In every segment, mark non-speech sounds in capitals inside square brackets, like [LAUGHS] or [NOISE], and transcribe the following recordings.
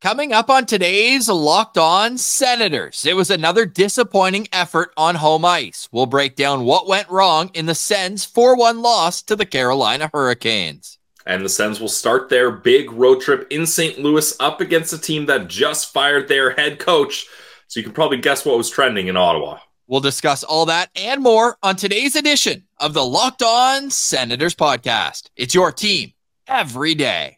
Coming up on today's Locked On Senators, it was another disappointing effort on home ice. We'll break down what went wrong in the Sens 4 1 loss to the Carolina Hurricanes. And the Sens will start their big road trip in St. Louis up against a team that just fired their head coach. So you can probably guess what was trending in Ottawa. We'll discuss all that and more on today's edition of the Locked On Senators podcast. It's your team every day.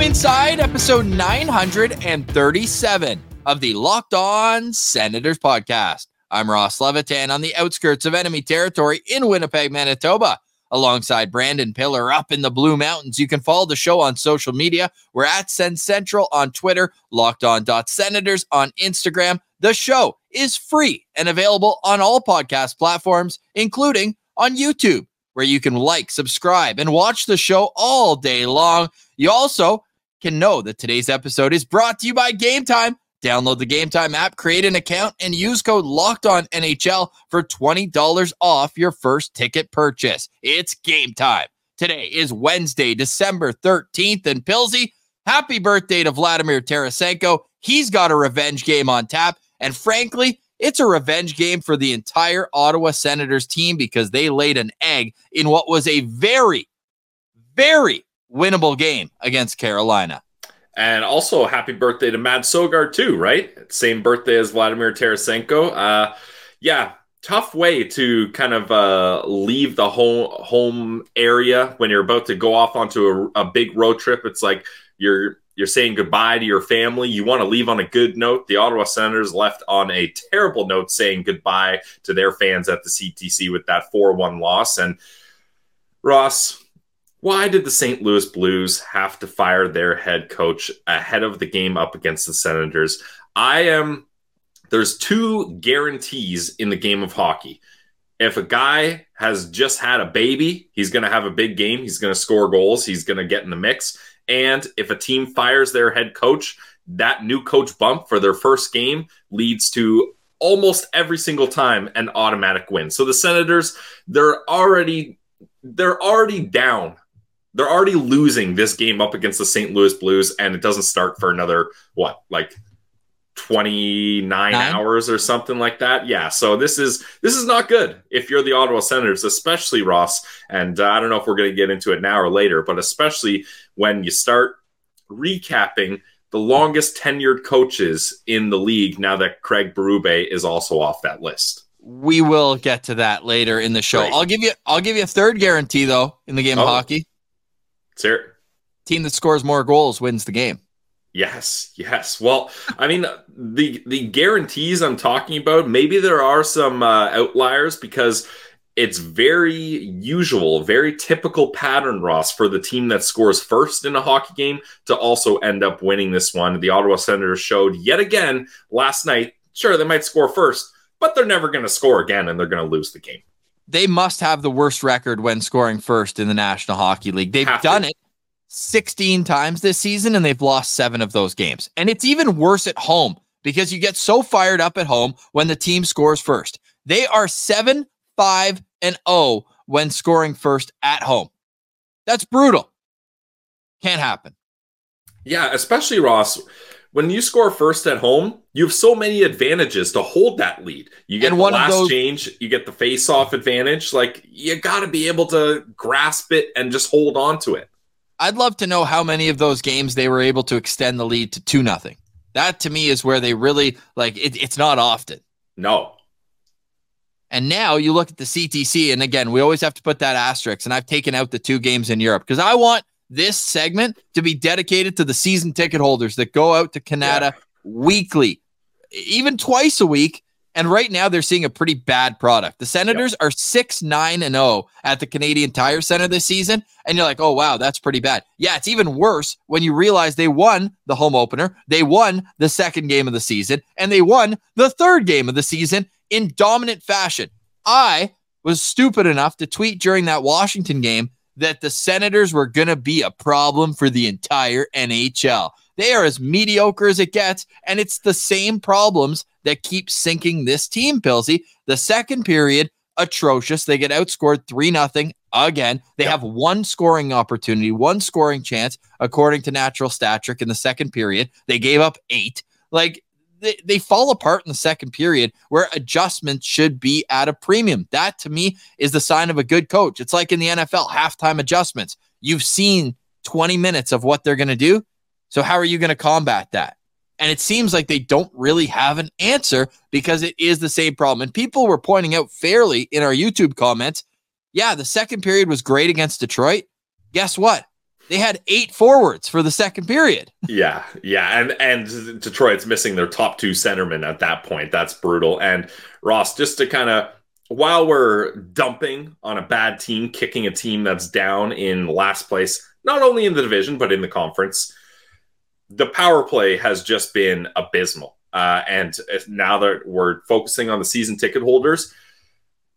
Welcome inside episode 937 of the Locked On Senators podcast. I'm Ross Levitan on the outskirts of enemy territory in Winnipeg, Manitoba. Alongside Brandon Piller up in the Blue Mountains. You can follow the show on social media. We're at Sens Central on Twitter, locked on senators on Instagram. The show is free and available on all podcast platforms, including on YouTube where you can like, subscribe, and watch the show all day long. You also can know that today's episode is brought to you by Game Time. Download the Game Time app, create an account, and use code Locked On NHL for $20 off your first ticket purchase. It's game time. Today is Wednesday, December 13th, and Pilsy, happy birthday to Vladimir Tarasenko. He's got a revenge game on tap. And frankly, it's a revenge game for the entire Ottawa Senators team because they laid an egg in what was a very, very winnable game against Carolina. And also, happy birthday to Mads Sogaard, too, right? Same birthday as Vladimir Tarasenko. Uh, yeah, tough way to kind of uh, leave the home home area when you're about to go off onto a, a big road trip. It's like you're you're saying goodbye to your family. You want to leave on a good note. The Ottawa Senators left on a terrible note, saying goodbye to their fans at the CTC with that 4 1 loss. And Ross, why did the St. Louis Blues have to fire their head coach ahead of the game up against the Senators? I am. There's two guarantees in the game of hockey. If a guy has just had a baby, he's going to have a big game. He's going to score goals. He's going to get in the mix. And if a team fires their head coach, that new coach bump for their first game leads to almost every single time an automatic win. So the Senators, they're already they're already down. They're already losing this game up against the St. Louis Blues and it doesn't start for another what? Like 29 Nine? hours or something like that. Yeah, so this is this is not good if you're the Ottawa Senators, especially Ross. And uh, I don't know if we're going to get into it now or later, but especially when you start recapping the longest tenured coaches in the league now that Craig Berube is also off that list. We will get to that later in the show. Right. I'll give you I'll give you a third guarantee though in the game oh. of hockey. Sir. Team that scores more goals wins the game. Yes, yes. Well, I mean, the the guarantees I'm talking about, maybe there are some uh, outliers because it's very usual, very typical pattern, Ross, for the team that scores first in a hockey game to also end up winning this one. The Ottawa Senators showed yet again last night. Sure, they might score first, but they're never going to score again, and they're going to lose the game. They must have the worst record when scoring first in the National Hockey League. They've have done to. it 16 times this season and they've lost seven of those games. And it's even worse at home because you get so fired up at home when the team scores first. They are 7 5 and 0 when scoring first at home. That's brutal. Can't happen. Yeah, especially Ross. When you score first at home, you have so many advantages to hold that lead. You get and the last those- change, you get the face-off advantage. Like you got to be able to grasp it and just hold on to it. I'd love to know how many of those games they were able to extend the lead to two nothing. That to me is where they really like it, it's not often. No. And now you look at the CTC, and again, we always have to put that asterisk. And I've taken out the two games in Europe because I want this segment to be dedicated to the season ticket holders that go out to Canada yeah. Weekly, even twice a week And right now they're seeing a pretty bad product. The Senators are 6 9 and 0 at the Canadian Tire Center this season. And you're like, oh, wow, that's pretty bad. Yeah, it's even worse when you realize they won the home opener, they won the second game of the season, and they won the third game of the season in dominant fashion. I was stupid enough to tweet during that Washington game that the Senators were going to be a problem for the entire NHL. They are as mediocre as it gets, and it's the same problems that keep sinking this team, Pilsy. The second period, atrocious. They get outscored 3 nothing again. They yep. have one scoring opportunity, one scoring chance, according to natural stat trick in the second period. They gave up eight. Like they, they fall apart in the second period where adjustments should be at a premium. That to me is the sign of a good coach. It's like in the NFL, halftime adjustments. You've seen 20 minutes of what they're going to do. So how are you going to combat that? And it seems like they don't really have an answer because it is the same problem. And people were pointing out fairly in our YouTube comments, yeah, the second period was great against Detroit. Guess what? They had eight forwards for the second period. yeah, yeah, and and Detroit's missing their top two centermen at that point. That's brutal. And Ross, just to kind of while we're dumping on a bad team, kicking a team that's down in last place, not only in the division but in the conference the power play has just been abysmal. Uh, and now that we're focusing on the season ticket holders,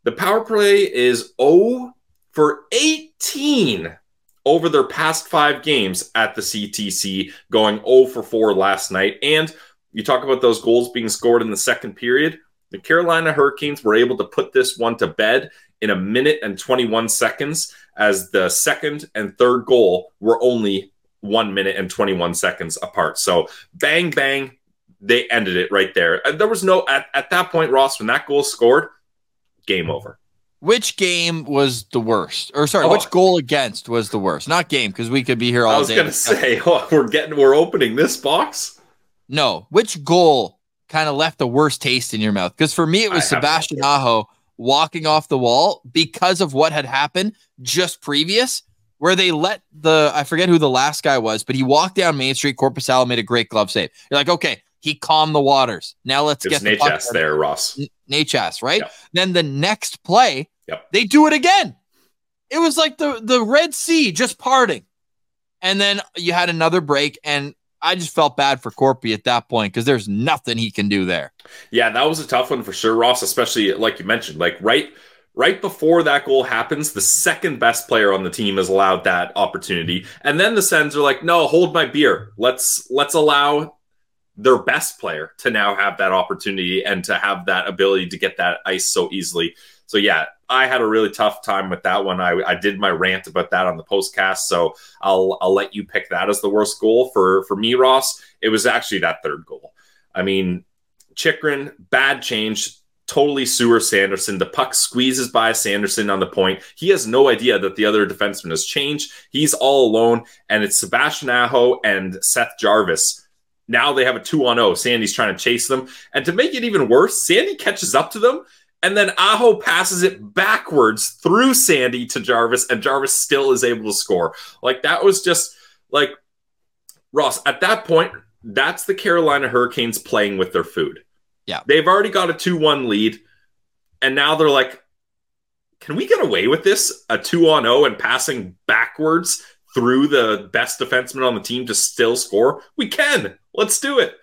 the power play is 0 for 18 over their past five games at the CTC, going 0 for 4 last night. And you talk about those goals being scored in the second period. The Carolina Hurricanes were able to put this one to bed in a minute and 21 seconds, as the second and third goal were only one minute and 21 seconds apart. So bang, bang, they ended it right there. There was no, at, at that point, Ross, when that goal scored, game over. Which game was the worst? Or sorry, oh. which goal against was the worst? Not game, because we could be here all day. I was going to say, [LAUGHS] oh, we're getting, we're opening this box. No, which goal kind of left the worst taste in your mouth? Because for me, it was I Sebastian Aho walking off the wall because of what had happened just previous where they let the I forget who the last guy was, but he walked down Main Street. Korpisalo made a great glove save. You're like, okay, he calmed the waters. Now let's it's get the there, Ross. Necas, right? Yep. Then the next play, yep. they do it again. It was like the the Red Sea just parting, and then you had another break, and I just felt bad for Corpy at that point because there's nothing he can do there. Yeah, that was a tough one for sure, Ross. Especially like you mentioned, like right right before that goal happens, the second best player on the team is allowed that opportunity. And then the Sens are like, no, hold my beer. Let's let's allow their best player to now have that opportunity and to have that ability to get that ice so easily. So yeah, I had a really tough time with that one. I, I did my rant about that on the postcast, so I'll I'll let you pick that as the worst goal for for me, Ross. It was actually that third goal. I mean, Chychrun, bad change, totally sewer Sanderson. The puck squeezes by Sanderson on the point. He has no idea that the other defenseman has changed. He's all alone, and it's Sebastian Aho and Seth Jarvis. Now they have a two on 0. Sandy's trying to chase them. And to make it even worse, Sandy catches up to them, and then Aho passes it backwards through Sandy to Jarvis, and Jarvis still is able to score. Like that was just like Ross, at that point, that's the Carolina Hurricanes playing with their food yeah. They've already got a 2 1 lead. And now they're like, can we get away with this? A 2 on 0 and passing backwards through the best defenseman on the team to still score? We can. Let's do it.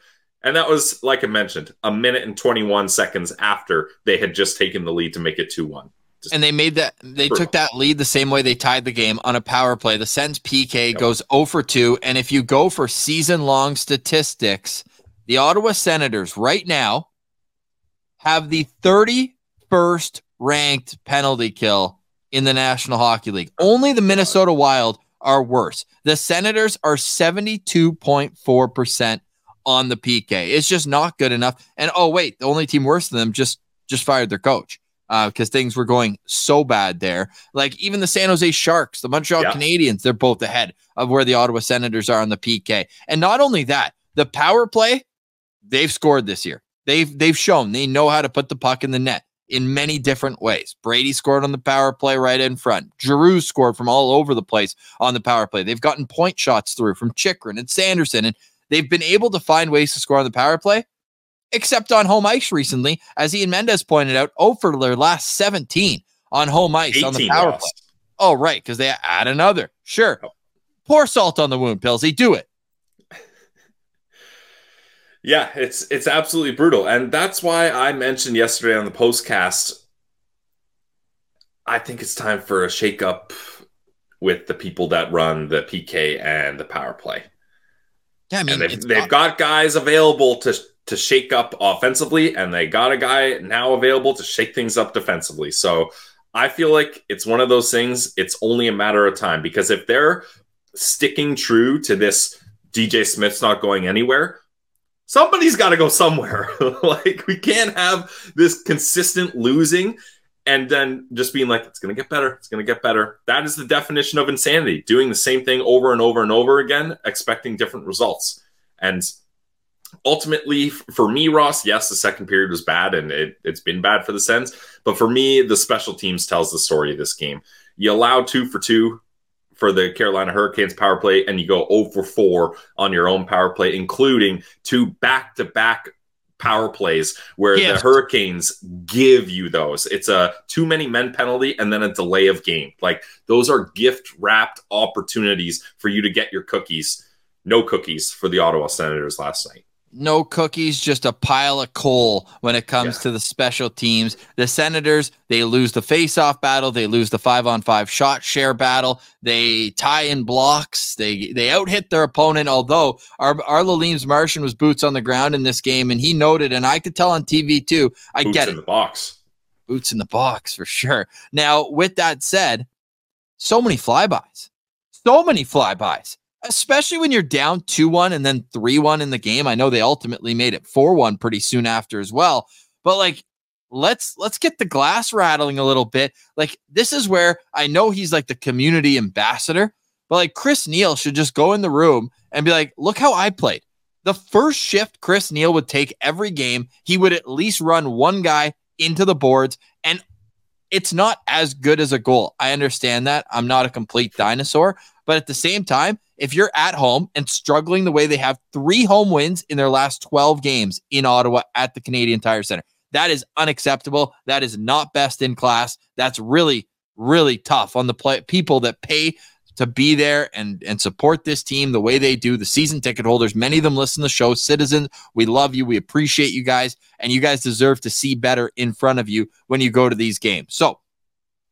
And that was, like I mentioned, a minute and 21 seconds after they had just taken the lead to make it 2 1. and they made that they brutal. took that lead the same way they tied the game on a power play. The Sens PK yep. goes 0 for 2. And if you go for season long statistics, the Ottawa Senators right now have the 31st ranked penalty kill in the National Hockey League. Only the Minnesota Wild are worse. The Senators are 72.4% on the PK. It's just not good enough. And oh wait, the only team worse than them just just fired their coach because uh, things were going so bad there. Like even the San Jose Sharks, the Montreal yeah. Canadiens, they're both ahead of where the Ottawa Senators are on the PK. And not only that, the power play, they've scored this year. They've they've shown they know how to put the puck in the net in many different ways. Brady scored on the power play right in front. Giroux scored from all over the place on the power play. They've gotten point shots through from Chychrun and Sanderson, and they've been able to find ways to score on the power play. except on home ice recently, as Ian Mendes pointed out, 0 for their last 17 on home ice on the power play. Oh, right, because they add another. Sure. Oh. Pour salt on the wound, Pillsy. Do it. Yeah, it's it's absolutely brutal. And that's why I mentioned yesterday on the postcast. I think it's time for a shakeup with the people that run the PK and the power play. Yeah, I mean, and they've, they've got guys available to to shake up offensively, and they got a guy now available to shake things up defensively. So I feel like it's one of those things. It's only a matter of time because if they're sticking true to this, DJ Smith's not going anywhere. Somebody's got to go somewhere. [LAUGHS] like we can't have this consistent losing and then just being like, it's going to get better. It's going to get better. That is the definition of insanity. Doing the same thing over and over and over again, expecting different results. And ultimately, for me, Ross, yes, the second period was bad and it, it's been bad for the Sens. But for me, the special teams tells the story of this game. You allow two for two for the Carolina Hurricanes power play, and you go 0 for 4 on your own power play, including two back to back power plays where yes. the Hurricanes give you those. It's a too many men penalty and then a delay of game. Like those are gift wrapped opportunities for you to get your cookies. No cookies for the Ottawa Senators last night no cookies, just a pile of coal when it comes yeah. to the special teams. The Senators, they lose the face-off battle, they lose the five-on-five shot share battle, they tie in blocks, they they out-hit their opponent. Although our Martian was boots on the ground in this game, and he noted, and I could tell on TV too. I get boots get in it. the box. Boots in the box for sure. Now, with that said, so many flybys, so many flybys especially when you're down 2-1 and then 3-1 in the game. I know they ultimately made it 4-1 pretty soon after as well. But like let's let's get the glass rattling a little bit. Like this is where I know he's like the community ambassador, but like Chris Neal should just go in the room and be like, "Look how I played." The first shift Chris Neal would take every game, he would at least run one guy into the boards it's not as good as a goal. I understand that. I'm not a complete dinosaur, but at the same time, if you're at home and struggling the way they have three home wins in their last 12 games in Ottawa at the Canadian Tire Center, that is unacceptable. That is not best in class. That's really, really tough on the play- people that pay to be there and and support this team the way they do. The season ticket holders, many of them listen to the show. Citizens, we love you. We appreciate you guys, and you guys deserve to see better in front of you when you go to these games. So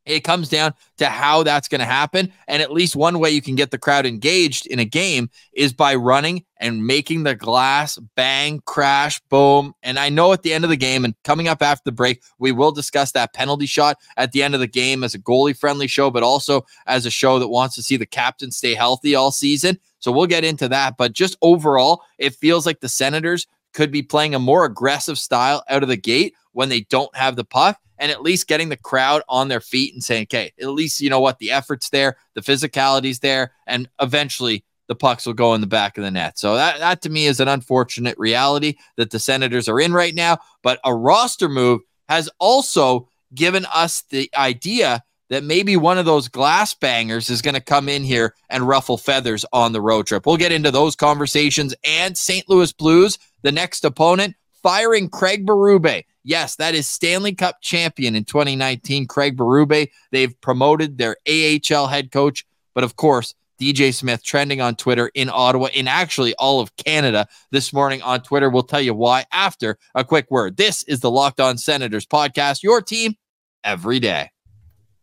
it comes down to how that's going to happen. And at least one way you can get the crowd engaged in a game is by running and making the glass bang, crash, boom. And I know at the end of the game and coming up after the break, we will discuss that penalty shot at the end of the game as a goalie friendly show, but also as a show that wants to see the captain stay healthy all season. So we'll get into that. But just overall, it feels like the Senators could be playing a more aggressive style out of the gate when they don't have the puck and at least getting the crowd on their feet and saying, okay, at least you know what? The effort's there, the physicality's there, and eventually the pucks will go in the back of the net. So that, that to me is an unfortunate reality that the Senators are in right now. But a roster move has also given us the idea that maybe one of those glass bangers is going to come in here and ruffle feathers on the road trip. We'll get into those conversations and St. Louis Blues, the next opponent, firing Craig Berube. Yes, that is Stanley Cup champion in 2019, Craig Berube. They've promoted their AHL head coach, but of course, DJ Smith trending on Twitter in Ottawa, in actually all of Canada this morning on Twitter. We'll tell you why after a quick word. This is the Locked On Senators podcast, your team every day.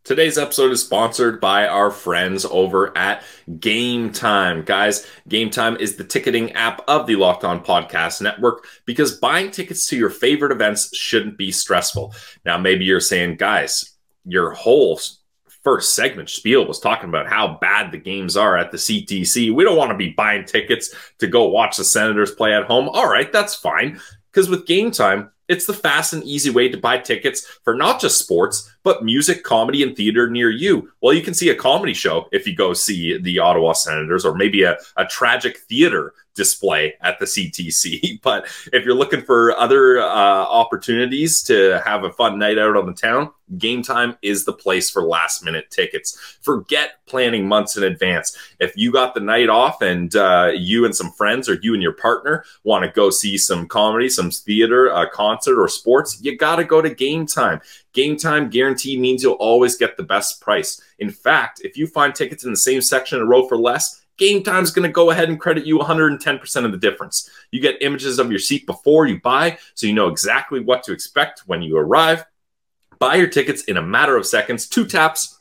Today's episode is sponsored by our friends over at Game Time. Guys, Game Time is the ticketing app of the Locked On Podcast Network because buying tickets to your favorite events shouldn't be stressful. Now, maybe you're saying, guys, your whole first segment spiel was talking about how bad the games are at the CTC. We don't want to be buying tickets to go watch the Senators play at home. All right, that's fine. Because with Game Time, it's the fast and easy way to buy tickets for not just sports, but music, comedy, and theater near you. Well, you can see a comedy show if you go see the Ottawa Senators, or maybe a, a tragic theater display at the CTC. [LAUGHS] But if you're looking for other uh, opportunities to have a fun night out on the town, Game Time is the place for last minute tickets. Forget planning months in advance. If you got the night off and uh, you and some friends or you and your partner want to go see some comedy, some theater, a concert, or sports, you got to go to Game Time. Game Time guarantee means you'll always get the best price. In fact, if you find tickets in the same section in a row for less, Game Time is going to go ahead and credit you 110% of the difference. You get images of your seat before you buy, so you know exactly what to expect when you arrive. Buy your tickets in a matter of seconds, two taps,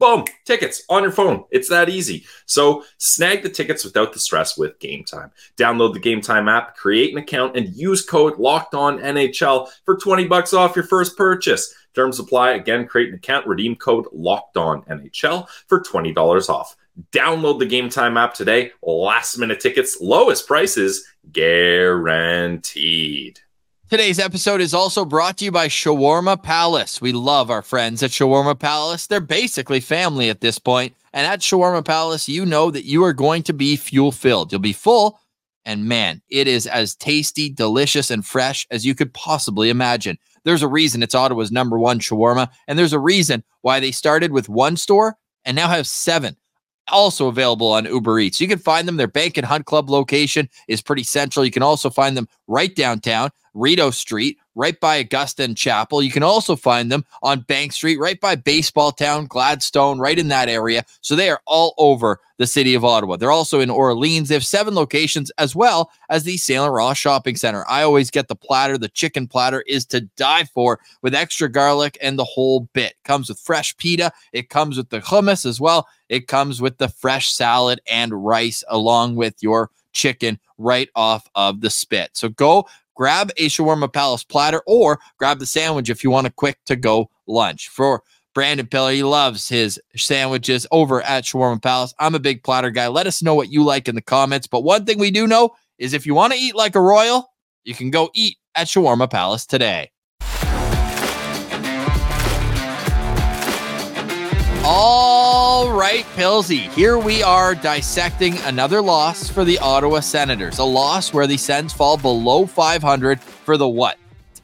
boom, tickets on your phone. It's that easy. So snag the tickets without the stress with Game Time. Download the Game Time app, create an account, and use code Locked On NHL for 20 bucks off your first purchase. Terms apply. Again, create an account, redeem code Locked On NHL for $20 off. Download the Game Time app today. Last minute tickets, lowest prices guaranteed. Today's episode is also brought to you by Shawarma Palace. We love our friends at Shawarma Palace. They're basically family at this point. And at Shawarma Palace, you know that you are going to be fuel filled. You'll be full. And man, it is as tasty, delicious, and fresh as you could possibly imagine. There's a reason it's Ottawa's number one shawarma. And there's a reason why they started with one store and now have seven also available on Uber Eats. You can find them. Their Bank and Hunt Club location is pretty central. You can also find them right downtown, Rideau Street, right by Augusta and Chapel. You can also find them on Bank Street, right by Baseball Town, Gladstone, right in that area. So they are all over the city of Ottawa. They're also in Orleans. They have seven locations as well as the Saint Laurent Shopping Center. I always get the platter. The chicken platter is to die for with extra garlic and the whole bit. Comes with fresh pita. It comes with the hummus as well. It comes with the fresh salad and rice along with your chicken right off of the spit. So go grab a Shawarma Palace platter or grab the sandwich if you want a quick to go lunch. For Brandon Piller, he loves his sandwiches over at Shawarma Palace. I'm a big platter guy. Let us know what you like in the comments. But one thing we do know is if you want to eat like a royal, you can go eat at Shawarma Palace today. All right, Pilsy, here we are dissecting another loss for the Ottawa Senators. A loss where the Sens fall below 500 for the what?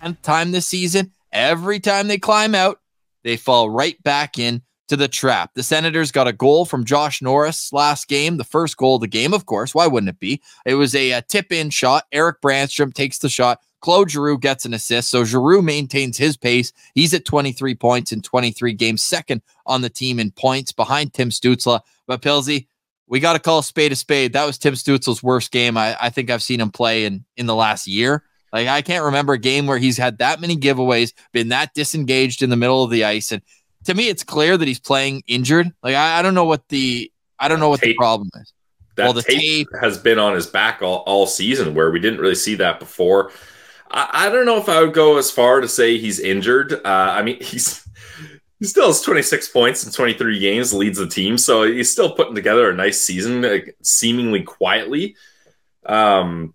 10th time this season. Every time they climb out, they fall right back in to the trap. The Senators got a goal from Josh Norris last game, the first goal of the game, of course. Why wouldn't it be? It was a, a tip in shot. Erik Brännström takes the shot. Claude Giroux gets an assist. So Giroux maintains his pace. He's at 23 points in 23 games, second on the team in points behind Tim Stützle. But Pilsy, we got to call a spade a spade. That was Tim Stützle's worst game I, I think I've seen him play in in the last year. Like I can't remember a game where he's had that many giveaways, been that disengaged in the middle of the ice. And to me, it's clear that he's playing injured. Like I, I don't know what the I don't know what Tape. the problem is. That Well, the tape, tape- has been on his back all, all season, where we didn't really see that before. I, I don't know if I would go as far to say he's injured. Uh, I mean, [LAUGHS] he's he still has 26 points in 23 games, leads the team, so he's still putting together a nice season, seemingly quietly. Um,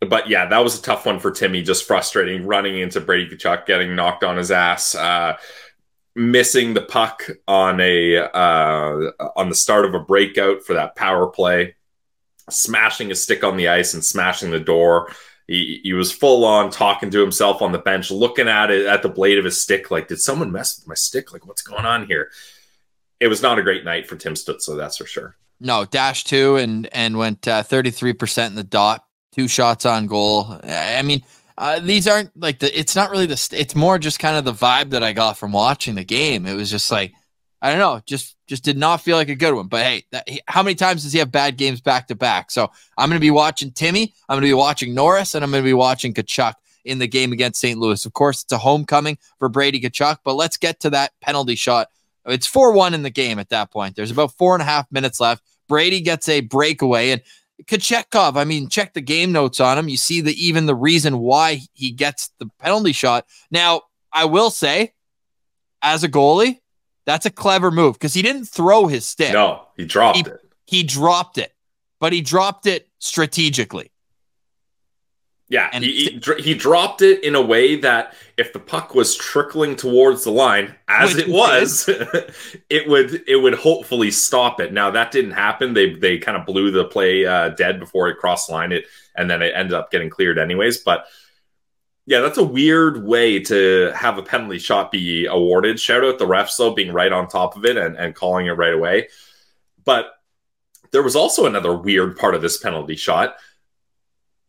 but yeah, that was a tough one for Timmy. Just frustrating, running into Brady Tkachuk, getting knocked on his ass. Uh, missing the puck on a uh, on the start of a breakout for that power play, smashing his stick on the ice and smashing the door. He, he was full on talking to himself on the bench, looking at it at the blade of his stick, like, did someone mess with my stick? Like, what's going on here? It was not a great night for Tim Stützle, that's for sure. No, dash two and and went uh, 33% in the dot, two shots on goal. I mean, uh, these aren't like the it's not really the it's more just kind of the vibe that I got from watching the game. It was just like I don't know, just just did not feel like a good one. But hey, that, he- how many times does he have bad games back to back? So I'm going to be watching Timmy, I'm going to be watching Norris, and I'm going to be watching Tkachuk in the game against St. Louis. Of course, it's a homecoming for Brady Tkachuk, but let's get to that penalty shot. It's 4 1 in the game at that point. There's about four and a half minutes left. Brady gets a breakaway, and Kochetkov, I mean, check the game notes on him. You see the even the reason why he gets the penalty shot. Now, I will say, as a goalie, that's a clever move because he didn't throw his stick. No, he dropped He- it. He dropped it, but he dropped it strategically. Yeah, And he, he, he dropped it in a way that if the puck was trickling towards the line, as it was, [LAUGHS] it would it would hopefully stop it. Now that didn't happen. They they kind of blew the play uh, dead before it crossed the line. It and then it ended up getting cleared anyways. But yeah, that's a weird way to have a penalty shot be awarded. Shout out the refs though being right on top of it and, and calling it right away. But there was also another weird part of this penalty shot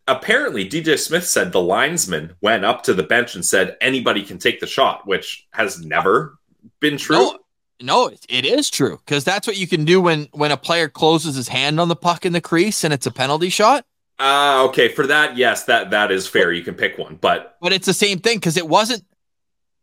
apparently DJ Smith said the linesman went up to the bench and said anybody can take the shot, which has never been true. No, no, it, is true because that's what you can do when when a player closes his hand on the puck in the crease and it's a penalty shot. Ah, okay. For that, yes, that that is fair. You can pick one, but But it's the same thing because it wasn't.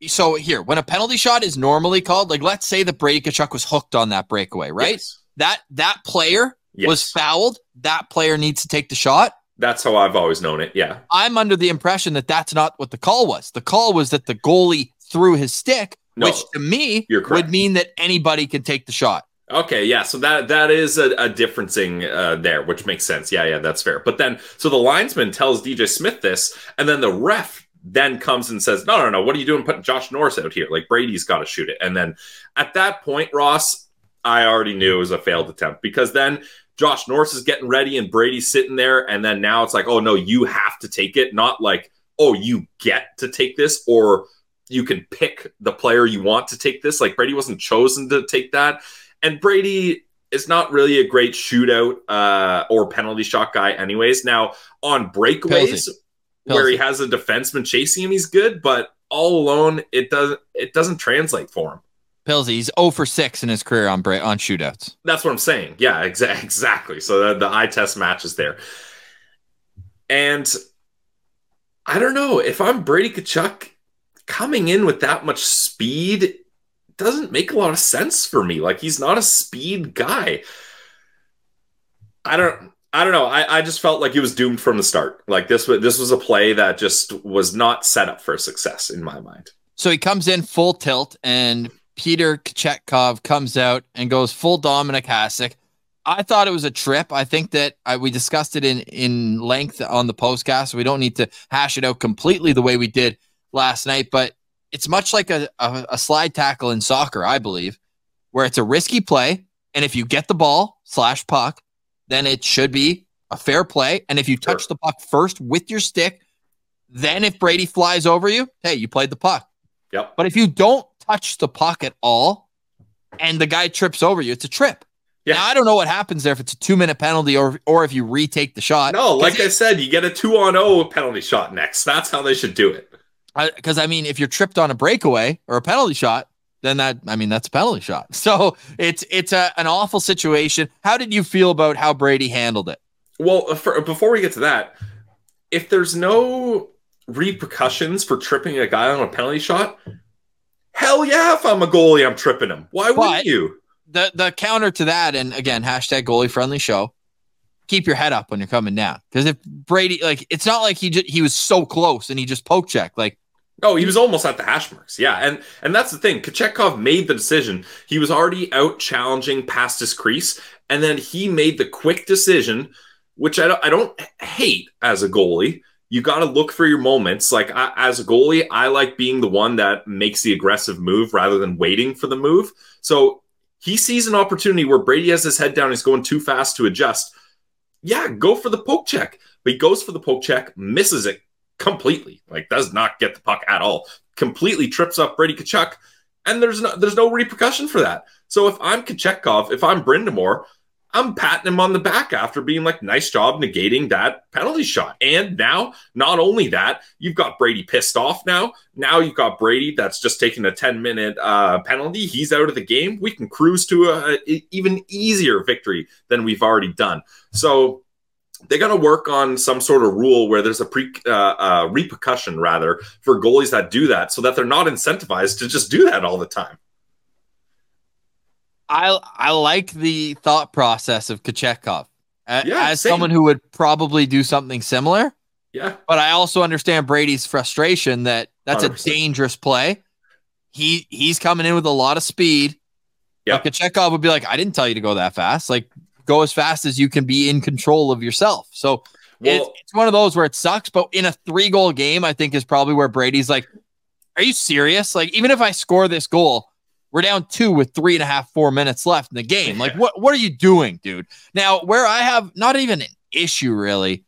So here, when a penalty shot is normally called, like let's say that Brady Tkachuk was hooked on that breakaway, right? yes, That that player yes. was fouled. That player needs to take the shot. that's how I've always known it. Yeah, I'm under the impression that that's not what the call was. The call was that the goalie threw his stick, No, which to me would mean that anybody can take the shot. Okay, yeah. So that that is a, a differencing uh, there, which makes sense. Yeah, yeah, that's fair. But then, so the linesman tells DJ Smith this, and then the ref then comes and says, "No, no, no. What are you doing putting Josh Norris out here? Like Brady's got to shoot it." And then at that point, Ross, I already knew it was a failed attempt because then Josh Norris is getting ready and Brady's sitting there, and then now it's like, "Oh no, you have to take it," not like, "Oh, you get to take this," or you can pick the player you want to take this. Like Brady wasn't chosen to take that. And Brady is not really a great shootout uh, or penalty shot guy, anyways. Now, on breakaways, where he has a defenseman chasing him, he's good, but all alone, it doesn't it doesn't translate for him. Pilsy, he's 0 for 6 in his career on bra- on shootouts. That's what I'm saying. Yeah, exa- [LAUGHS] exactly. So the, the eye test matches there. And I don't know if I'm Brady Tkachuk coming in with that much speed doesn't make a lot of sense for me. Like he's not a speed guy. I don't I don't know. I, I just felt like he was doomed from the start. Like this was this was a play that just was not set up for success in my mind. So he comes in full tilt, and Peter Kochetkov comes out and goes full Dominik Hasek. I thought it was a trip. I think that I, we discussed it in in length on the postcast. So we don't need to hash it out completely the way we did last night, but it's much like a, a, a slide tackle in soccer, I believe, where it's a risky play, and if you get the ball slash puck, then it should be a fair play. And if you touch Sure. the puck first with your stick, then if Brady flies over you, hey, you played the puck. Yep. But if you don't touch the puck at all and the guy trips over you, it's a trip. Yeah. Now, I don't know what happens there if it's a two minute penalty or or if you retake the shot. No, like I said, you get a two on zero penalty shot next. That's how they should do it. Because I, mean, if you're tripped on a breakaway or a penalty shot, then that I mean that's a penalty shot. [LAUGHS] So it's it's a, an awful situation. How did you feel about how Brady handled it? Well, uh, for, before we get to that, if there's no repercussions for tripping a guy on a penalty shot, hell yeah, if I'm a goalie, I'm tripping him. Why wouldn't you? The the counter to that, and again, hashtag goalie friendly show. Keep your head up when you're coming down. Because if Brady, like, it's not like he just, he was so close and he just poke checked. Like Oh, he was almost at the hash marks. Yeah, and and that's the thing. Kochetkov made the decision. He was already out challenging past his crease, and then he made the quick decision, which I don't, I don't hate as a goalie. You got to look for your moments. Like I, as a goalie, I like being the one that makes the aggressive move rather than waiting for the move. So he sees an opportunity where Brady has his head down. He's going too fast to adjust. Yeah, go for the poke check. But he goes for the poke check, misses it completely. Like does not get the puck at all. Completely trips up Brady Tkachuk, and there's no there's no repercussion for that. So if I'm Kochetkov, if I'm Brind'Amour, I'm patting him on the back after being like, nice job negating that penalty shot. And now, not only that, you've got Brady pissed off now. Now you've got Brady that's just taking a 10 minute uh, penalty. He's out of the game. We can cruise to a, even easier victory than we've already done. So they got to work on some sort of rule where there's a pre uh, uh, repercussion rather for goalies that do that, so that they're not incentivized to just do that all the time. I I like the thought process of Kochetkov A- Yeah, as same. someone who would probably do something similar. Yeah, But I also understand Brady's frustration that that's a 100%. dangerous play. He he's coming in with a lot of speed. Yeah. Kochetkov would be like, I didn't tell you to go that fast. Like go as fast as you can be in control of yourself. So it's, it's one of those where it sucks, but in a three goal game, I think is probably where Brady's like, Are you serious? Like, even if I score this goal, we're down two with three and a half, four minutes left in the game. Like, [LAUGHS] what what are you doing, dude? Now, where I have not even an issue really,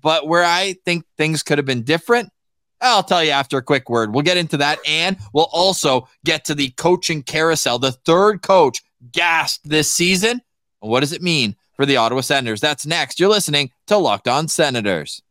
but where I think things could have been different, I'll tell you after a quick word. We'll get into that, and we'll also get to the coaching carousel. The third coach gassed this season. What does it mean for the Ottawa Senators? That's next. You're listening to Locked On Senators.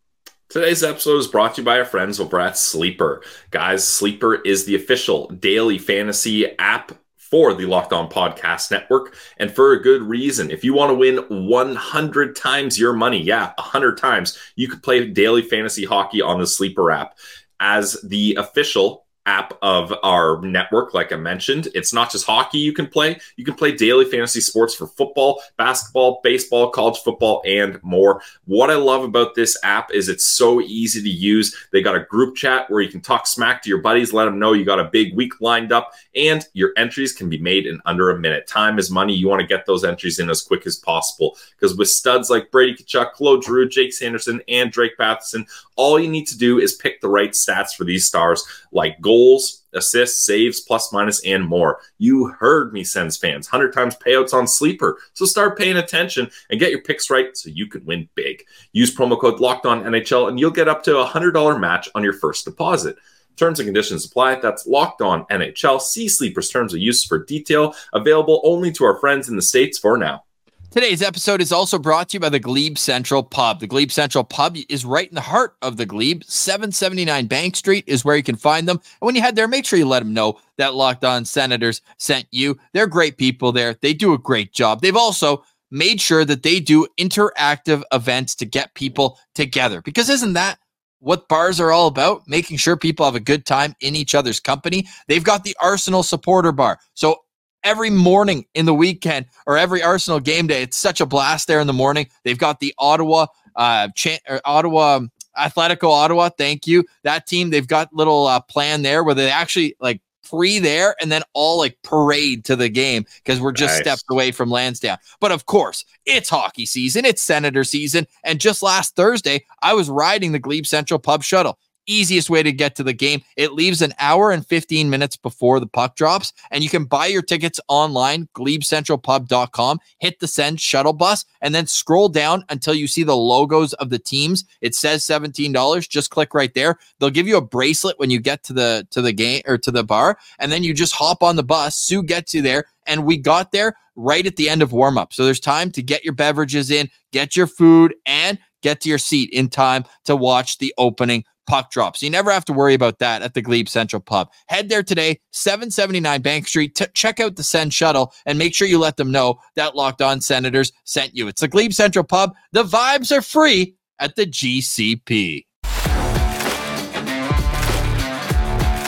Today's episode is brought to you by our friends over at Sleeper. Guys, Sleeper is the official daily fantasy app for the Locked On Podcast Network, and for a good reason. If you want to win 100 times your money, yeah, 100 times, you could play daily fantasy hockey on the Sleeper app. As the official app of our network, like I mentioned, it's not just hockey you can play. You can play daily fantasy sports for football, basketball, baseball, college football, and more. What I love about this app is it's so easy to use. They got a group chat where you can talk smack to your buddies, let them know you got a big week lined up, and your entries can be made in under a minute. Time is money. You want to get those entries in as quick as possible because with studs like Brady Tkachuk, Claude Giroux, Jake Sanderson, and Drake Batherson, all you need to do is pick the right stats for these stars like goals, assists, saves, plus minus, and more. You heard me, Sens fans. 100 times payouts on Sleeper. So start paying attention and get your picks right so you can win big. Use promo code Locked On NHL and you'll get up to a $100 match on your first deposit. Terms and conditions apply. That's locked on NHL. See Sleeper's terms of use for detail. Available only to our friends in the States for now. Today's episode is also brought to you by the Glebe Central Pub. The Glebe Central Pub is right in the heart of the Glebe. 779 Bank Street is where you can find them. And when you head there, make sure you let them know that Locked On Senators sent you. They're great people there. They do a great job. They've also made sure that they do interactive events to get people together. Because isn't that what bars are all about? Making sure people have a good time in each other's company. They've got the Arsenal supporter bar. So every morning in the weekend or every Arsenal game day. It's such a blast there in the morning. They've got the Ottawa, uh, Ch- Ottawa Atletico Ottawa. Thank you. That team, they've got little uh, plan there where they actually like pre there and then all like parade to the game because we're just Nice. steps away from Lansdowne. But of course, it's hockey season, it's Senator season. And just last Thursday, I was riding the Glebe Central Pub shuttle. Easiest way to get to the game. It leaves an hour and 15 minutes before the puck drops, and you can buy your tickets online, glebecentralpub.com. Hit the Sens shuttle bus, and then scroll down until you see the logos of the teams. It says $17. Just click right there. They'll give you a bracelet when you get to the to the game or to the bar, and then you just hop on the bus. Sue gets you there, and we got there right at the end of warm up. So there's time to get your beverages in, get your food, and get to your seat in time to watch the opening puck drop. So you never have to worry about that at the Glebe Central Pub. Head there today, 779 Bank Street. to check out the Sens Shuttle and make sure you let them know that Locked On Senators sent you. It's the Glebe Central Pub. The vibes are free at the GCP.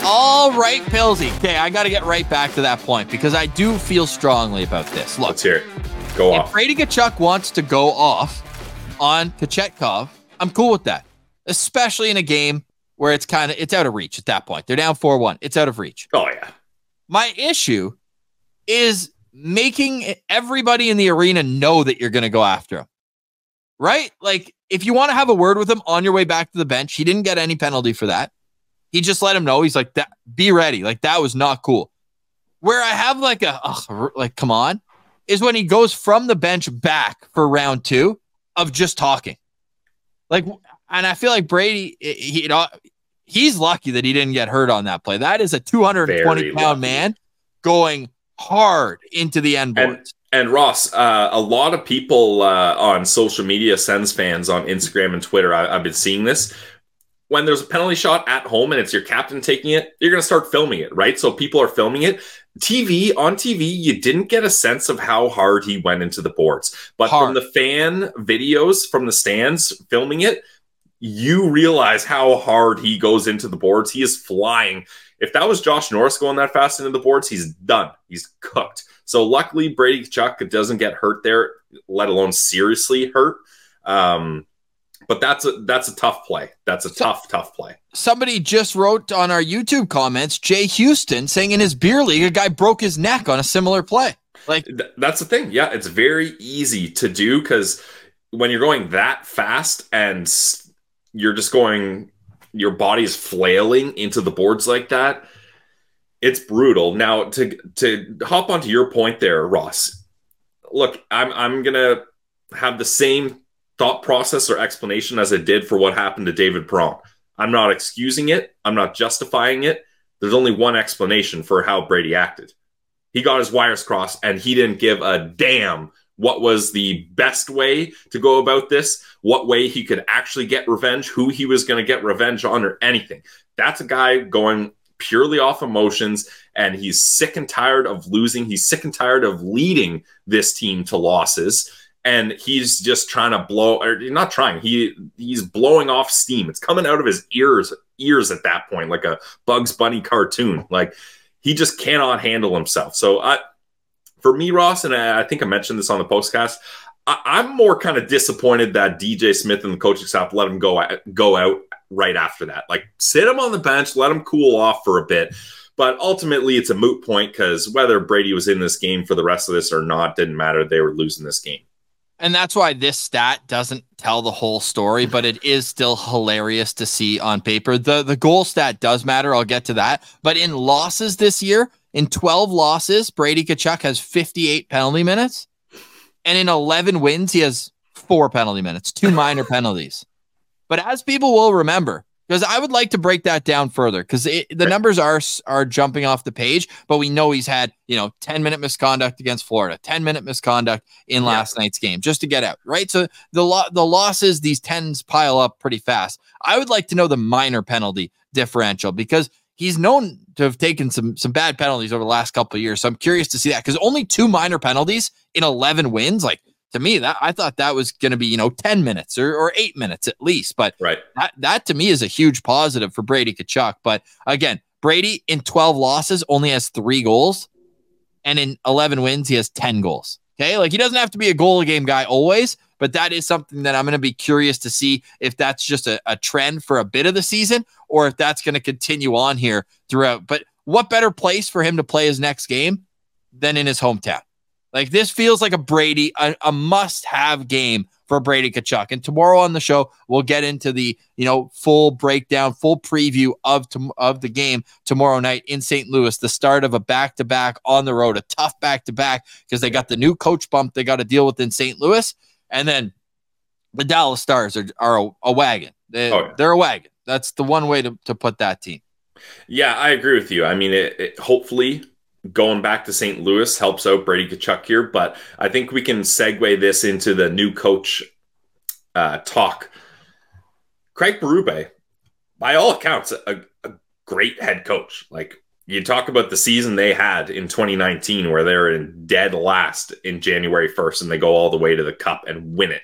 All right, Pilsy. Okay, I got to get right back to that point because I do feel strongly about this. Look, Let's hear it. Go if off. Brady Tkachuk wants to go off on Kochetkov, I'm cool with that. Especially in a game where it's kind of it's out of reach at that point. They're down 4-1. It's out of reach. Oh, yeah. My issue is making everybody in the arena know that you're going to go after him. Right? Like if you want to have a word with him on your way back to the bench, he didn't get any penalty for that. He just let him know. He's like that be ready. Like that was not cool. Where I have like a ugh, like come on is when he goes from the bench back for round 2 of just talking. Like and I feel like Brady he, he he's lucky that he didn't get hurt on that play. That is a 220 Very pound man going hard into the end And- boards. And Ross, uh, a lot of people uh, on social media, Sens fans on Instagram and Twitter, I, I've been seeing this. When there's a penalty shot at home and it's your captain taking it, you're going to start filming it, right? So people are filming it. TV on TV, you didn't get a sense of how hard he went into the boards, but Hard. from the fan videos from the stands filming it, you realize how hard he goes into the boards. He is flying. If that was Josh Norris going that fast into the boards, he's done. He's cooked. So luckily, Brady Tkachuk doesn't get hurt there, let alone seriously hurt. Um, but that's a that's a tough play. That's a So- tough, tough play. Somebody just wrote on our YouTube comments, Jay Houston saying in his beer league, a guy broke his neck on a similar play. Like, Th- that's the thing. Yeah, it's very easy to do because when you're going that fast and you're just going, your body is flailing into the boards like that. It's brutal. Now to to hop onto your point there, Ross. Look, I'm I'm gonna have the same thought process or explanation as I did for what happened to David Perron. I'm not excusing it. I'm not justifying it. There's only one explanation for how Brady acted. He got his wires crossed and he didn't give a damn what was the best way to go about this, what way he could actually get revenge, who he was going to get revenge on, or anything. That's a guy going purely off emotions and he's sick and tired of losing. He's sick and tired of leading this team to losses and he's just trying to blow or not trying he he's blowing off steam it's coming out of his ears ears at that point like a bugs bunny cartoon like he just cannot handle himself so i for me ross and i, I think i mentioned this on the postcast I, i'm more kind of disappointed that dj smith and the coaching staff let him go uh, go out right after that like sit him on the bench let him cool off for a bit but ultimately it's a moot point because whether brady was in this game for the rest of this or not didn't matter they were losing this game And that's why this stat doesn't tell the whole story, but it is still hilarious to see on paper. The the goal stat does matter. I'll get to that. But in losses this year, in 12 losses, Brady Tkachuk has 58 penalty minutes. And in 11 wins, he has four penalty minutes, two [LAUGHS] minor penalties. But as people will remember, because I would like to break that down further because the numbers are are jumping off the page, but we know he's had you know 10 minute misconduct against Florida, 10 minute misconduct in last night's game just to get out, right? So the lo- the losses, these tens pile up pretty fast. I would like to know the minor penalty differential because he's known to have taken some some bad penalties over the last couple of years. So I'm curious to see that because only two minor penalties in 11 wins, like to me that I thought that was going to be you know 10 minutes or, or eight minutes at least, but right that that to me is a huge positive for Brady Tkachuk. But again, Brady in 12 losses only has three goals, and in 11 wins he has 10 goals. Okay, like he doesn't have to be a goal a game guy always, but that is something that I'm going to be curious to see if that's just a, a trend for a bit of the season or if that's going to continue on here throughout. But what better place for him to play his next game than in his hometown? Like this feels like a Brady, a, a must-have game for Brady Tkachuk. And tomorrow on the show, we'll get into the you know full breakdown, full preview of to, of the game tomorrow night in St. Louis. The start of a back-to-back on the road, a tough back-to-back because they got the new coach bump they got to deal with in St. Louis, and then the Dallas Stars are are a, a wagon. They, Oh, yeah. They're a wagon. That's the one way to, to put that team. Yeah, I agree with you. I mean, it, it hopefully going back to St. Louis helps out Brady Tkachuk here, but I think we can segue this into the new coach uh, talk. Craig Berube, by all accounts, a, a great head coach. Like you talk about the season they had in 2019, where they're in dead last in January 1st, and they go all the way to the Cup and win it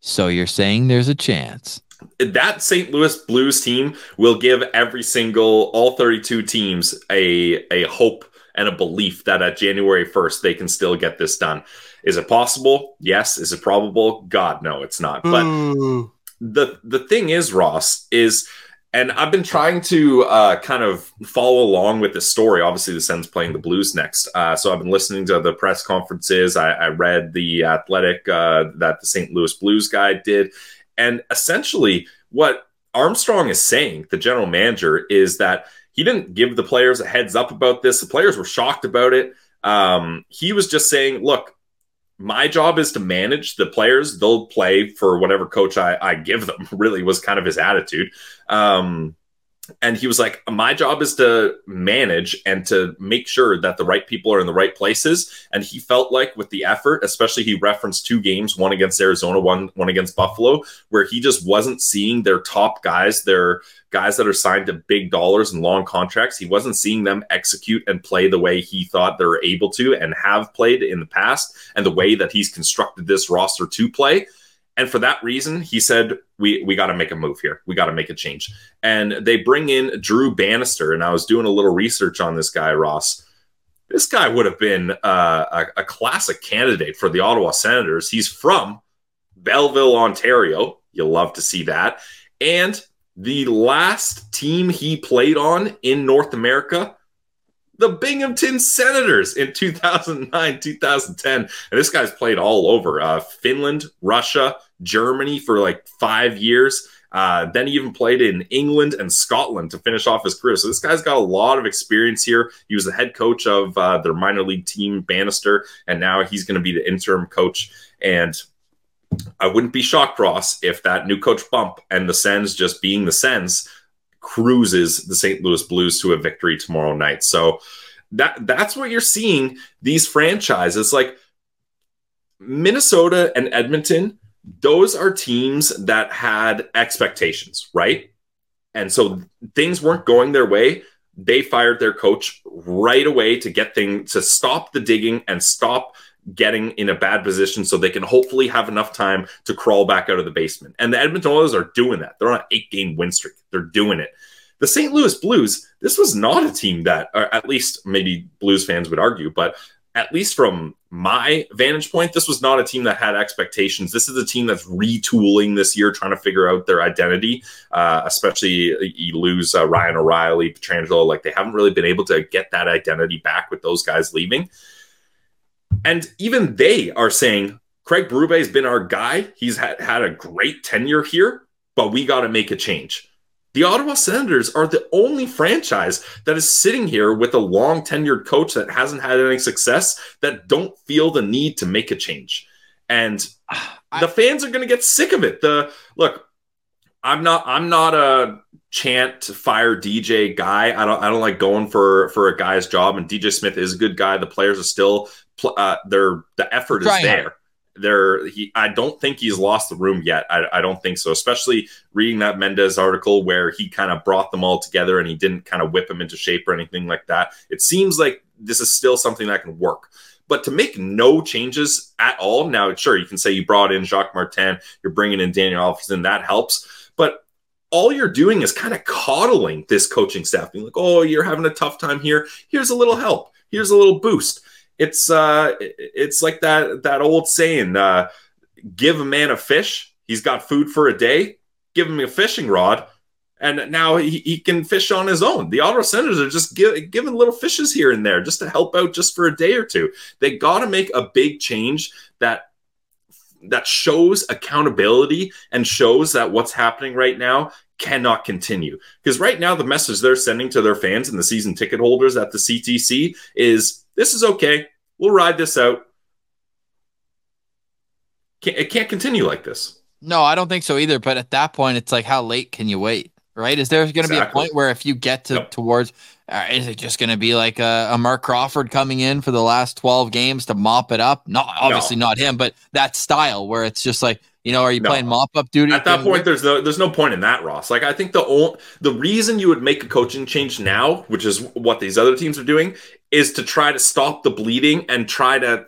So you're saying there's a chance? that St. Louis Blues team will give every single all 32 teams a a hope and a belief that at January 1st they can still get this done. Is it possible? Yes. Is it probable? God no, it's not. But hmm. the the thing is Ross is and I've been trying to uh, kind of follow along with this story. Obviously, the Sens playing the Blues next, uh, so I've been listening to the press conferences. I, I read the Athletic uh, that the St. Louis Blues guy did, and essentially, what Armstrong is saying, the general manager, is that he didn't give the players a heads up about this. The players were shocked about it. Um, he was just saying, look, my job is to manage the players. They'll play for whatever coach I, I give them, [LAUGHS] really was kind of his attitude. Um, and he was like, My job is to manage and to make sure that the right people are in the right places. And he felt like with the effort, especially he referenced two games, one against Arizona, one one against Buffalo, where he just wasn't seeing their top guys, their guys that are signed to big dollars and long contracts. He wasn't seeing them execute and play the way he thought they were able to and have played in the past, and the way that he's constructed this roster to play. And for that reason, he said, "We we got to make a move here. We got to make a change." And they bring in Drew Bannister. And I was doing a little research on this guy, Ross. This guy would have been uh, a, a classic candidate for the Ottawa Senators. He's from Belleville, Ontario. You'll love to see that. And the last team he played on in North America the Binghamton Senators in 2009, 2010. And this guy's played all over uh, Finland, Russia, Germany for like five years. Uh, then he even played in England and Scotland to finish off his career. So this guy's got a lot of experience here. He was the head coach of uh, their minor league team, Bannister, and now he's going to be the interim coach. And I wouldn't be shocked, Ross, if that new coach bump and the Sens just being the Sens cruises the St. Louis Blues to a victory tomorrow night. So that that's what you're seeing these franchises like Minnesota and Edmonton those are teams that had expectations, right? And so things weren't going their way. They fired their coach right away to get things to stop the digging and stop getting in a bad position so they can hopefully have enough time to crawl back out of the basement. And the Edmonton Oilers are doing that. They're on an eight game win streak. They're doing it. The St. Louis Blues, this was not a team that, or at least maybe Blues fans would argue, but at least from my vantage point, this was not a team that had expectations. This is a team that's retooling this year, trying to figure out their identity. Uh, especially you lose uh, Ryan O'Reilly, Pietrangelo, like they haven't really been able to get that identity back with those guys leaving. And even they are saying Craig Berube has been our guy. He's had, had a great tenure here, but we got to make a change. The Ottawa Senators are the only franchise that is sitting here with a long tenured coach that hasn't had any success that don't feel the need to make a change. And I, the fans are going to get sick of it. The look, I'm not I'm not a chant fire DJ guy. I don't I don't like going for for a guy's job and DJ Smith is a good guy. The players are still uh, they're the effort is there. Hard there he i don't think he's lost the room yet. I, I, don't think so especially reading that Mendes article where he kind of brought them all together and he didn't kind of whip them into shape or anything like that. It seems like this is still something that can work. But to make no changes at all now sure you can say you brought in jacques martin you're bringing in daniel alfredsson that helps. But all you're doing is kind of coddling this coaching staff being like oh you're having a tough time here. Here's a little help. Here's a little boost it's uh it's like that that old saying uh give a man a fish he's got food for a day. Give him a fishing rod and now he, he can fish on his own. The ottawa senators are just give, giving little fishes here and there just to help out just for a day or two. They got to make a big change that that shows accountability and shows that what's happening right now cannot continue. Because right now, the message they're sending to their fans and the season ticket holders at the CTC is this is okay. We'll ride this out. Can't, it can't continue like this. No, I don't think so either. But at that point, it's like, how late can you wait? Right? Is there going to exactly. be a point where if you get to yep. towards, uh, is it just going to be like a, a, Marc Crawford coming in for the last twelve games to mop it up? Not obviously no. not him, but that style where it's just like you know, are you no. playing mop up duty? At that point, there's no there's no point in that, Ross. Like I think the only, the reason you would make a coaching change now, which is what these other teams are doing, is to try to stop the bleeding and try to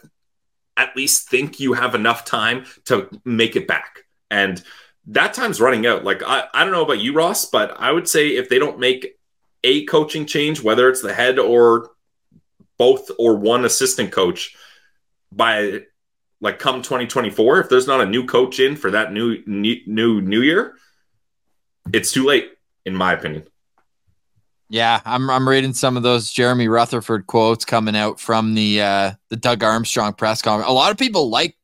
at least think you have enough time to make it back. And that time's running out. Like I, I don't know about you, Ross, but I would say if they don't make a coaching change, whether it's the head or both or one assistant coach by like come 2024 if there's not a new coach in for that new new new, new year it's too late in my opinion yeah i'm i'm reading some of those jeremy rutherford quotes coming out from the uh the doug armstrong press conference a lot of people liked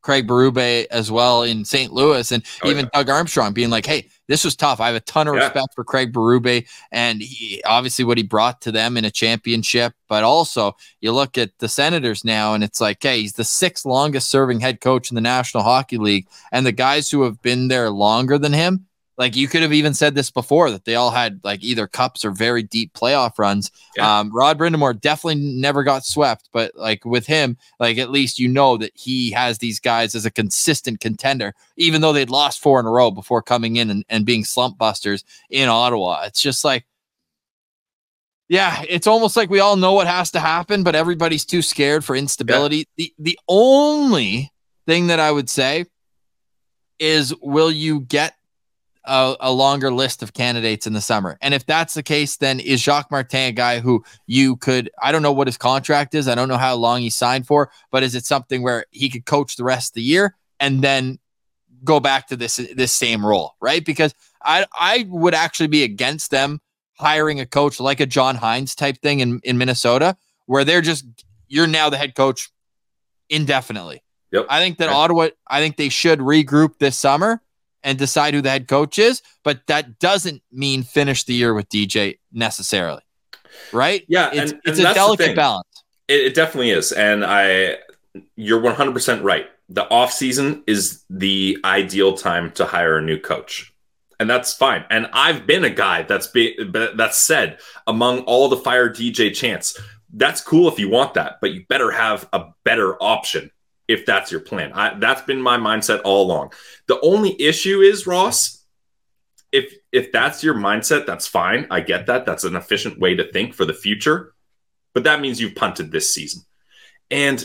Craig Berube as well in St. Louis, and oh, even yeah. Doug Armstrong being like, "Hey, this was tough. I have a ton of yeah. respect for Craig Berube, and he, obviously what he brought to them in a championship. But also, you look at the Senators now, and it's like, hey, he's the sixth longest serving head coach in the National Hockey League, and the guys who have been there longer than him like you could have even said this before that they all had like either cups or very deep playoff runs. Yeah. Um, Rod Brind'Amour definitely never got swept, but like with him, like at least you know that he has these guys as a consistent contender, even though they'd lost four in a row before coming in and, and being slump busters in Ottawa. It's just like, yeah, it's almost like we all know what has to happen, but everybody's too scared for instability. Yeah. The the only thing that I would say is will you get a, a, longer list of candidates in the summer. And if that's the case, then is Jacques Martin a guy who you could, I don't know what his contract is. I don't know how long he signed for, but is it something where he could coach the rest of the year and then go back to this, this same role, right? Because I, I would actually be against them hiring a coach like a John Hynes type thing in, in Minnesota, where they're just you're now the head coach indefinitely. Yep. I think that Okay. Ottawa, I think they should regroup this summer and decide who the head coach is, but that doesn't mean finish the year with DJ necessarily. Right? Yeah, It's, and- it's and a delicate balance. It, it definitely is, and I, you're 100 percent right. The off season is the ideal time to hire a new coach, and that's fine. And I've been a guy that's been that's said among all the fire DJ chants. That's cool if you want that, but you better have a better option if that's your plan. I, that's been my mindset all along. The only issue is Ross. If if that's your mindset, that's fine. I get that. That's an efficient way to think for the future but that means you've punted this season. And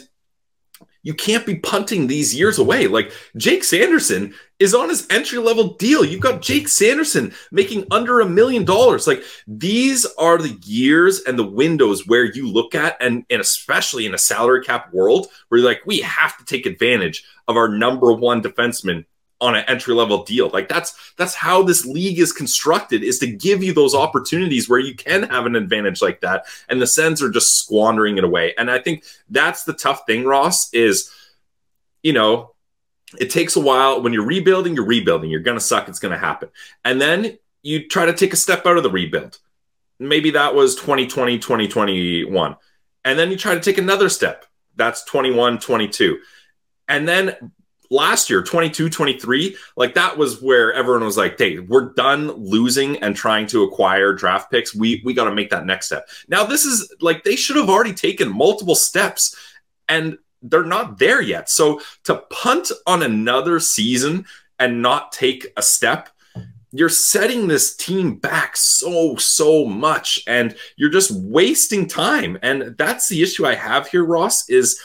you can't be punting these years away. Like Jake Sanderson is on his entry level deal. You've got Jake Sanderson making under a million dollars. Like these are the years and the windows where you look at, and, and especially in a salary cap world, where you're like, we have to take advantage of our number one defenseman on an entry level deal. Like that's that's how this league is constructed is to give you those opportunities where you can have an advantage like that and the Sens are just squandering it away. And I think that's the tough thing Ross is you know it takes a while when you're rebuilding you're rebuilding you're going to suck it's going to happen. And then you try to take a step out of the rebuild. Maybe that was 2020 2021. And then you try to take another step. That's 21 22. And then last year 22 23 like that was where everyone was like hey we're done losing and trying to acquire draft picks. We we got to make that next step. Now this is like they should have already taken multiple steps and they're not there yet. So to punt on another season and not take a step you're setting this team back so so much and you're just wasting time. And that's the issue i have here ross is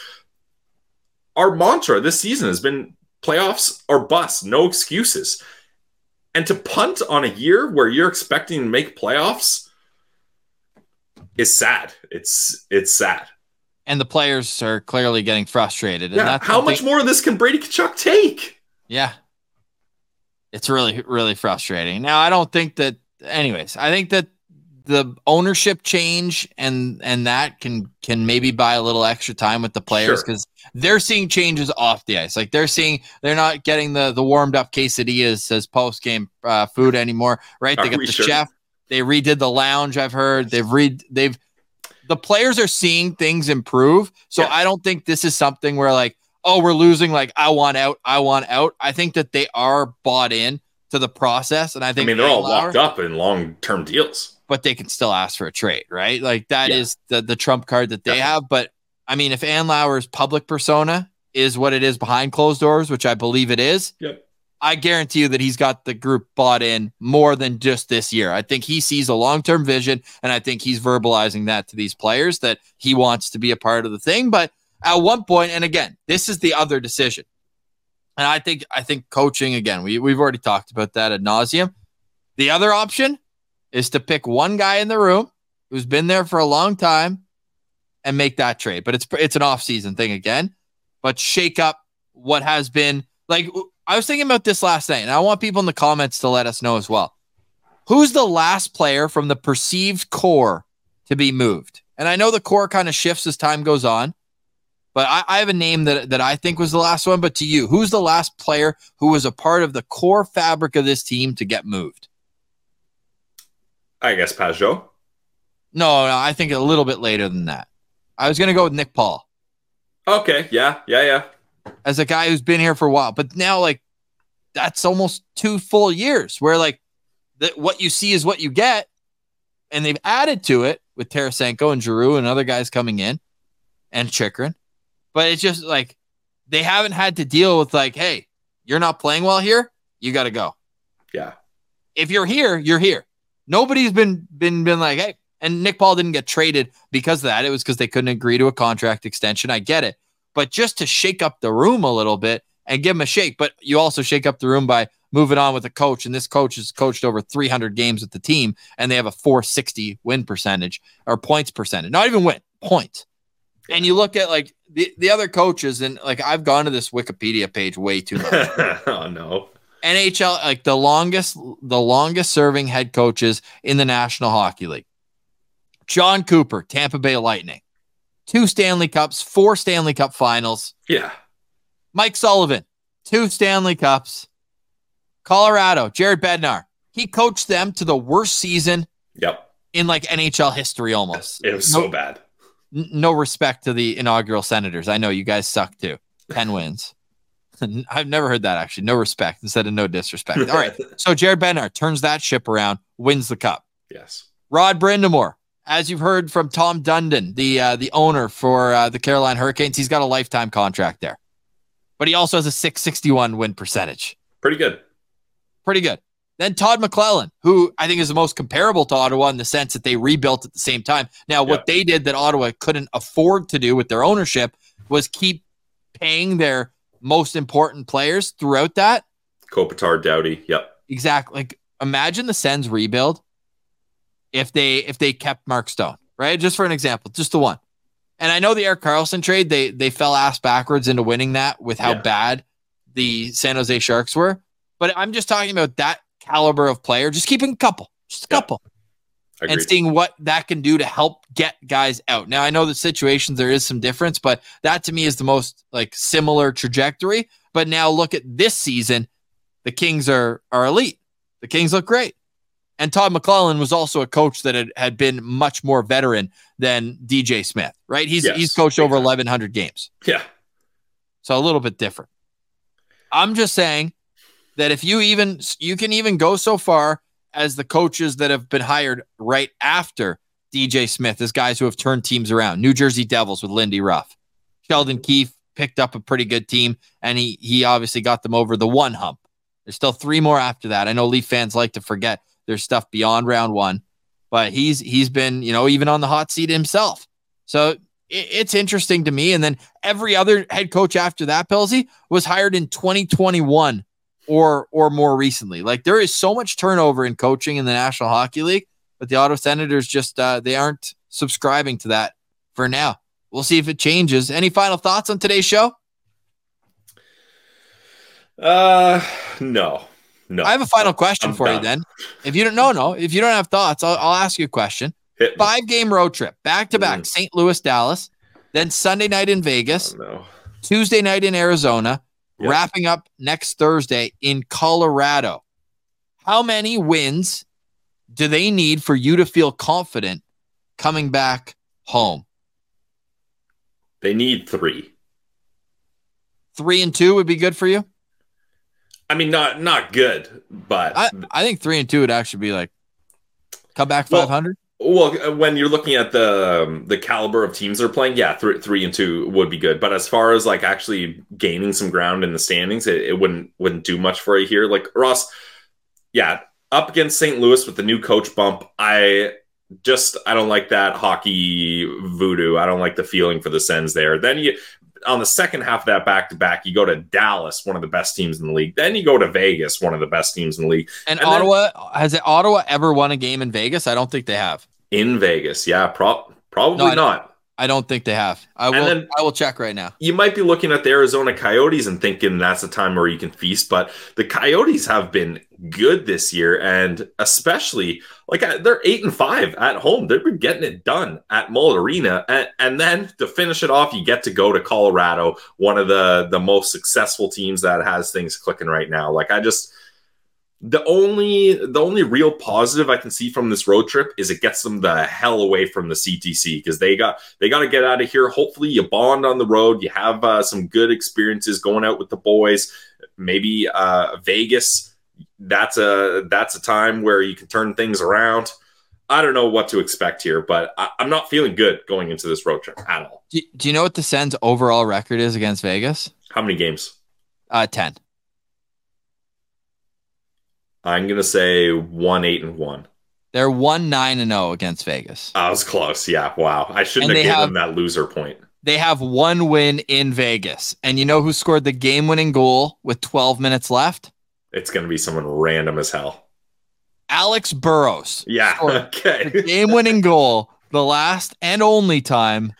our mantra this season has been playoffs or bust, no excuses. And to punt on a year where you're expecting to make playoffs is sad. It's it's sad. And the players are clearly getting frustrated. And Yeah. How much thing- more of this can Brady Tkachuk take? Yeah. It's really, really frustrating. Now, I don't think that, anyways, I think that the ownership change and and that can can maybe buy a little extra time with the players Sure. because they're seeing changes off the ice. Like they're seeing they're not getting the the warmed up quesadillas as post game uh, food anymore, right? They Are got the sure? chef. They redid the lounge. I've heard they've read they've the players are seeing things improve. So Yeah. I don't think this is something where like oh we're losing like I want out I want out. I think that they are bought in to the process, and I think I mean, they're all Andlauer- locked up in long term deals. But they can still ask for a trade, right? Like that is Yeah. the the trump card that they Definitely. have. But I mean, if Andlauer's public persona is what it is behind closed doors, which I believe it is, Yep. I guarantee you that he's got the group bought in more than just this year. I think he sees a long term vision, and I think he's verbalizing that to these players that he wants to be a part of the thing. But at one point, and again, this is the other decision. And I think I think coaching again, we we've already talked about that ad nauseum. The other option is to pick one guy in the room who's been there for a long time and make that trade. But it's it's an off-season thing again. But shake up what has been like I was thinking about this last night, and I want people in the comments to let us know as well. Who's the last player from the perceived core to be moved? And I know the core kind of shifts as time goes on, but I, I have a name that, that I think was the last one. But to you, who's the last player who was a part of the core fabric of this team to get moved? I guess Pageau. No, no, I think a little bit later than that. I was going to go with Nick Paul Okay. Yeah. Yeah. Yeah. as a guy who's been here for a while, but now like that's almost two full years where like that what you see is what you get, and they've added to it with Tarasenko and Giroux and other guys coming in and Chychrun, but it's just like they haven't had to deal with like, hey, you're not playing well here, you got to go. Yeah. If you're here, you're here. Nobody's been been been like, hey, and Nick Paul didn't get traded because of that. It was because they couldn't agree to a contract extension. I get it. But just to shake up the room a little bit and give him a shake. But you also shake up the room by moving on with a coach. And this coach has coached over 300 games with the team, and they have a 460 win percentage or points percentage. Not even win, points. And you look at like the, the other coaches, and like I've gone to this Wikipedia page way too much. [LAUGHS] oh no. NHL, like the longest, the longest serving head coaches in the National Hockey League. Jon Cooper, Tampa Bay Lightning, two Stanley Cups, four Stanley Cup finals. Yeah. Mike Sullivan, two Stanley Cups. Colorado, Jared Bednar, he coached them to the worst season Yep. in like NHL history almost. It was no, so bad. n- no respect to the inaugural Senators. I know you guys suck too. 10 wins. I've never heard that actually. No respect instead of no disrespect. All right. [LAUGHS] So Jared Bednar turns that ship around, wins the cup. yes. Rod Brind'Amour, as you've heard from Tom Dundon, the uh, the owner for uh, the Carolina Hurricanes, he's got a lifetime contract there. But he also has a 661 win percentage. Pretty good. Pretty good. Then Todd McLellan, who I think is the most comparable to Ottawa in the sense that they rebuilt at the same time. Now, what Yep. they did that Ottawa couldn't afford to do with their ownership was keep paying their most important players throughout that. Kopitar, Doughty. Yep. Exactly. Like imagine the Sens rebuild if they if they kept Mark Stone, right? Just for an example, just the one. And I know the Erik Karlsson trade, they they fell ass backwards into winning that with how Yeah. bad the San Jose Sharks were. But I'm just talking about that caliber of player, just keeping a couple, just a Yeah. couple, Agreed. and seeing what that can do to help get guys out. Now I know the situations there is some difference, but that to me is the most like similar trajectory. But now look at this season, the Kings are are elite. The Kings look great. And Todd McLellan was also a coach that had, had been much more veteran than DJ Smith, right? He's Yes, he's coached over time. 1100 games. yeah. So a little bit different. I'm just saying that if you even you can even go so far as the coaches that have been hired right after DJ Smith as guys who have turned teams around. New Jersey Devils with Lindy Ruff. Sheldon Keefe picked up a pretty good team and he he obviously got them over the one hump. There's still three more after that. I know Leaf fans like to forget there's stuff beyond round 1, but he's he's been, you know, even on the hot seat himself. So it- it's interesting to me. And then every other head coach after that, Pilsy, was hired in 2021 or or more recently. Like there is so much turnover in coaching in the National Hockey League, but the Ottawa Senators just uh, they aren't subscribing to that for now. We'll see if it changes. Any final thoughts on today's show? Uh, no. No. I have a final question I'm for you then. If you don't no, no, if you don't have thoughts, I'll, I'll ask you a question. Five game road trip, back to back, Mm. St. Louis, Dallas, then Sunday night in Vegas. Oh, no. Tuesday night in Arizona, Yep. wrapping up next Thursday in Colorado. How many wins do they need for you to feel confident coming back home? They need three. Three and two would be good for you. I mean, not not good, but I, I think three and two would actually be like come back five hundred. Well, uh, when you're looking at the um, the caliber of teams they're playing, yeah, three, three and two would be good. But as far as like actually gaining some ground in the standings, it, it wouldn't wouldn't do much for you here. Like Ross, yeah, up against St. Louis with the new coach bump, I just I don't like that hockey voodoo. I don't like the feeling for the Sens there. Then you on the second half of that back to back, you go to Dallas, one of the best teams in the league. Then you go to Vegas, one of the best teams in the league. And, and then- Ottawa has it, Ottawa ever won a game in Vegas? I don't think they have. In Vegas, yeah, pro- probably No, not. I don't think they have. I will. then- I will check right now. you might be looking at the Arizona Coyotes and thinking that's a time where you can feast, but the Coyotes have been good this year, and especially like uh, they're eight and five at home. They've been getting it done at Mullett Arena, and, and then to finish it off, you get to go to Colorado, one of the the most successful teams that has things clicking right now. Like I just. The only the only real positive I can see from this road trip is it gets them the hell away from the CTC because they got they got to get out of here. Hopefully, you bond on the road. You have uh, some good experiences going out with the boys. Maybe uh, Vegas. That's a that's a time where you can turn things around. I don't know what to expect here, but I, I'm not feeling good going into this road trip at all. Do, do you know what the Sens' overall record is against Vegas? How many games? Uh, ten. I'm gonna say one eight and one. They're one nine and zero against Vegas. I was close. Yeah. Wow. I shouldn't And have given have- them that loser point. They have one win in Vegas, and you know who scored the game-winning goal with 12 minutes left? It's gonna be someone random as hell. Alex Burrows. Yeah. [LAUGHS] Okay. game-winning goal the last and only time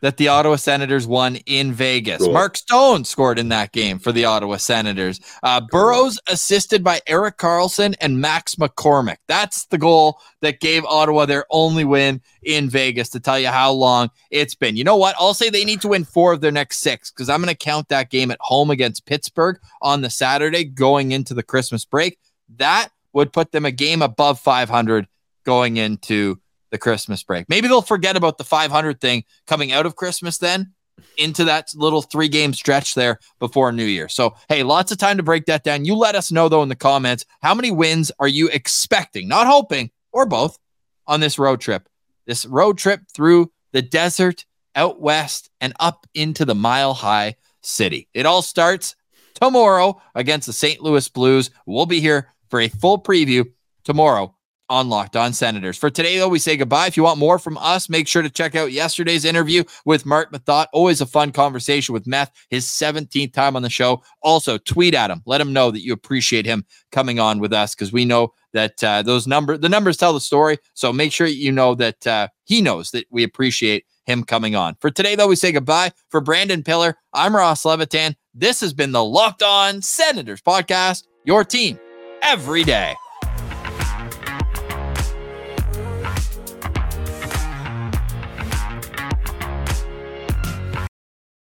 that the Ottawa Senators won in Vegas. Cool. Mark Stone scored in that game for the Ottawa Senators. Uh, Burrows assisted by Erik Karlsson and Max McCormick. That's the goal that gave Ottawa their only win in Vegas to tell you how long it's been. You know what? I'll say they need to win four of their next six because I'm going to count that game at home against Pittsburgh on the Saturday going into the Christmas break. That would put them a game above 500 going into the Christmas break. Maybe they'll forget about the 500 thing coming out of Christmas then into that little three game stretch there before New Year. So, hey, lots of time to break that down. You let us know, though, in the comments how many wins are you expecting, not hoping, or both on this road trip? This road trip through the desert, out west, and up into the mile high city. It all starts tomorrow against the St. Louis Blues. We'll be here for a full preview tomorrow on Locked On Senators. For today, though, we say goodbye. If you want more from us, make sure to check out yesterday's interview with Mark Methot. Always a fun conversation with Meth, his 17th time on the show. Also, tweet at him. Let him know that you appreciate him coming on with us because we know that uh, those number the numbers tell the story. So make sure you know that uh, he knows that we appreciate him coming on. For today, though, we say goodbye. For Brandon Piller, I'm Ross Levitan. This has been the Locked On Senators podcast, your team every day.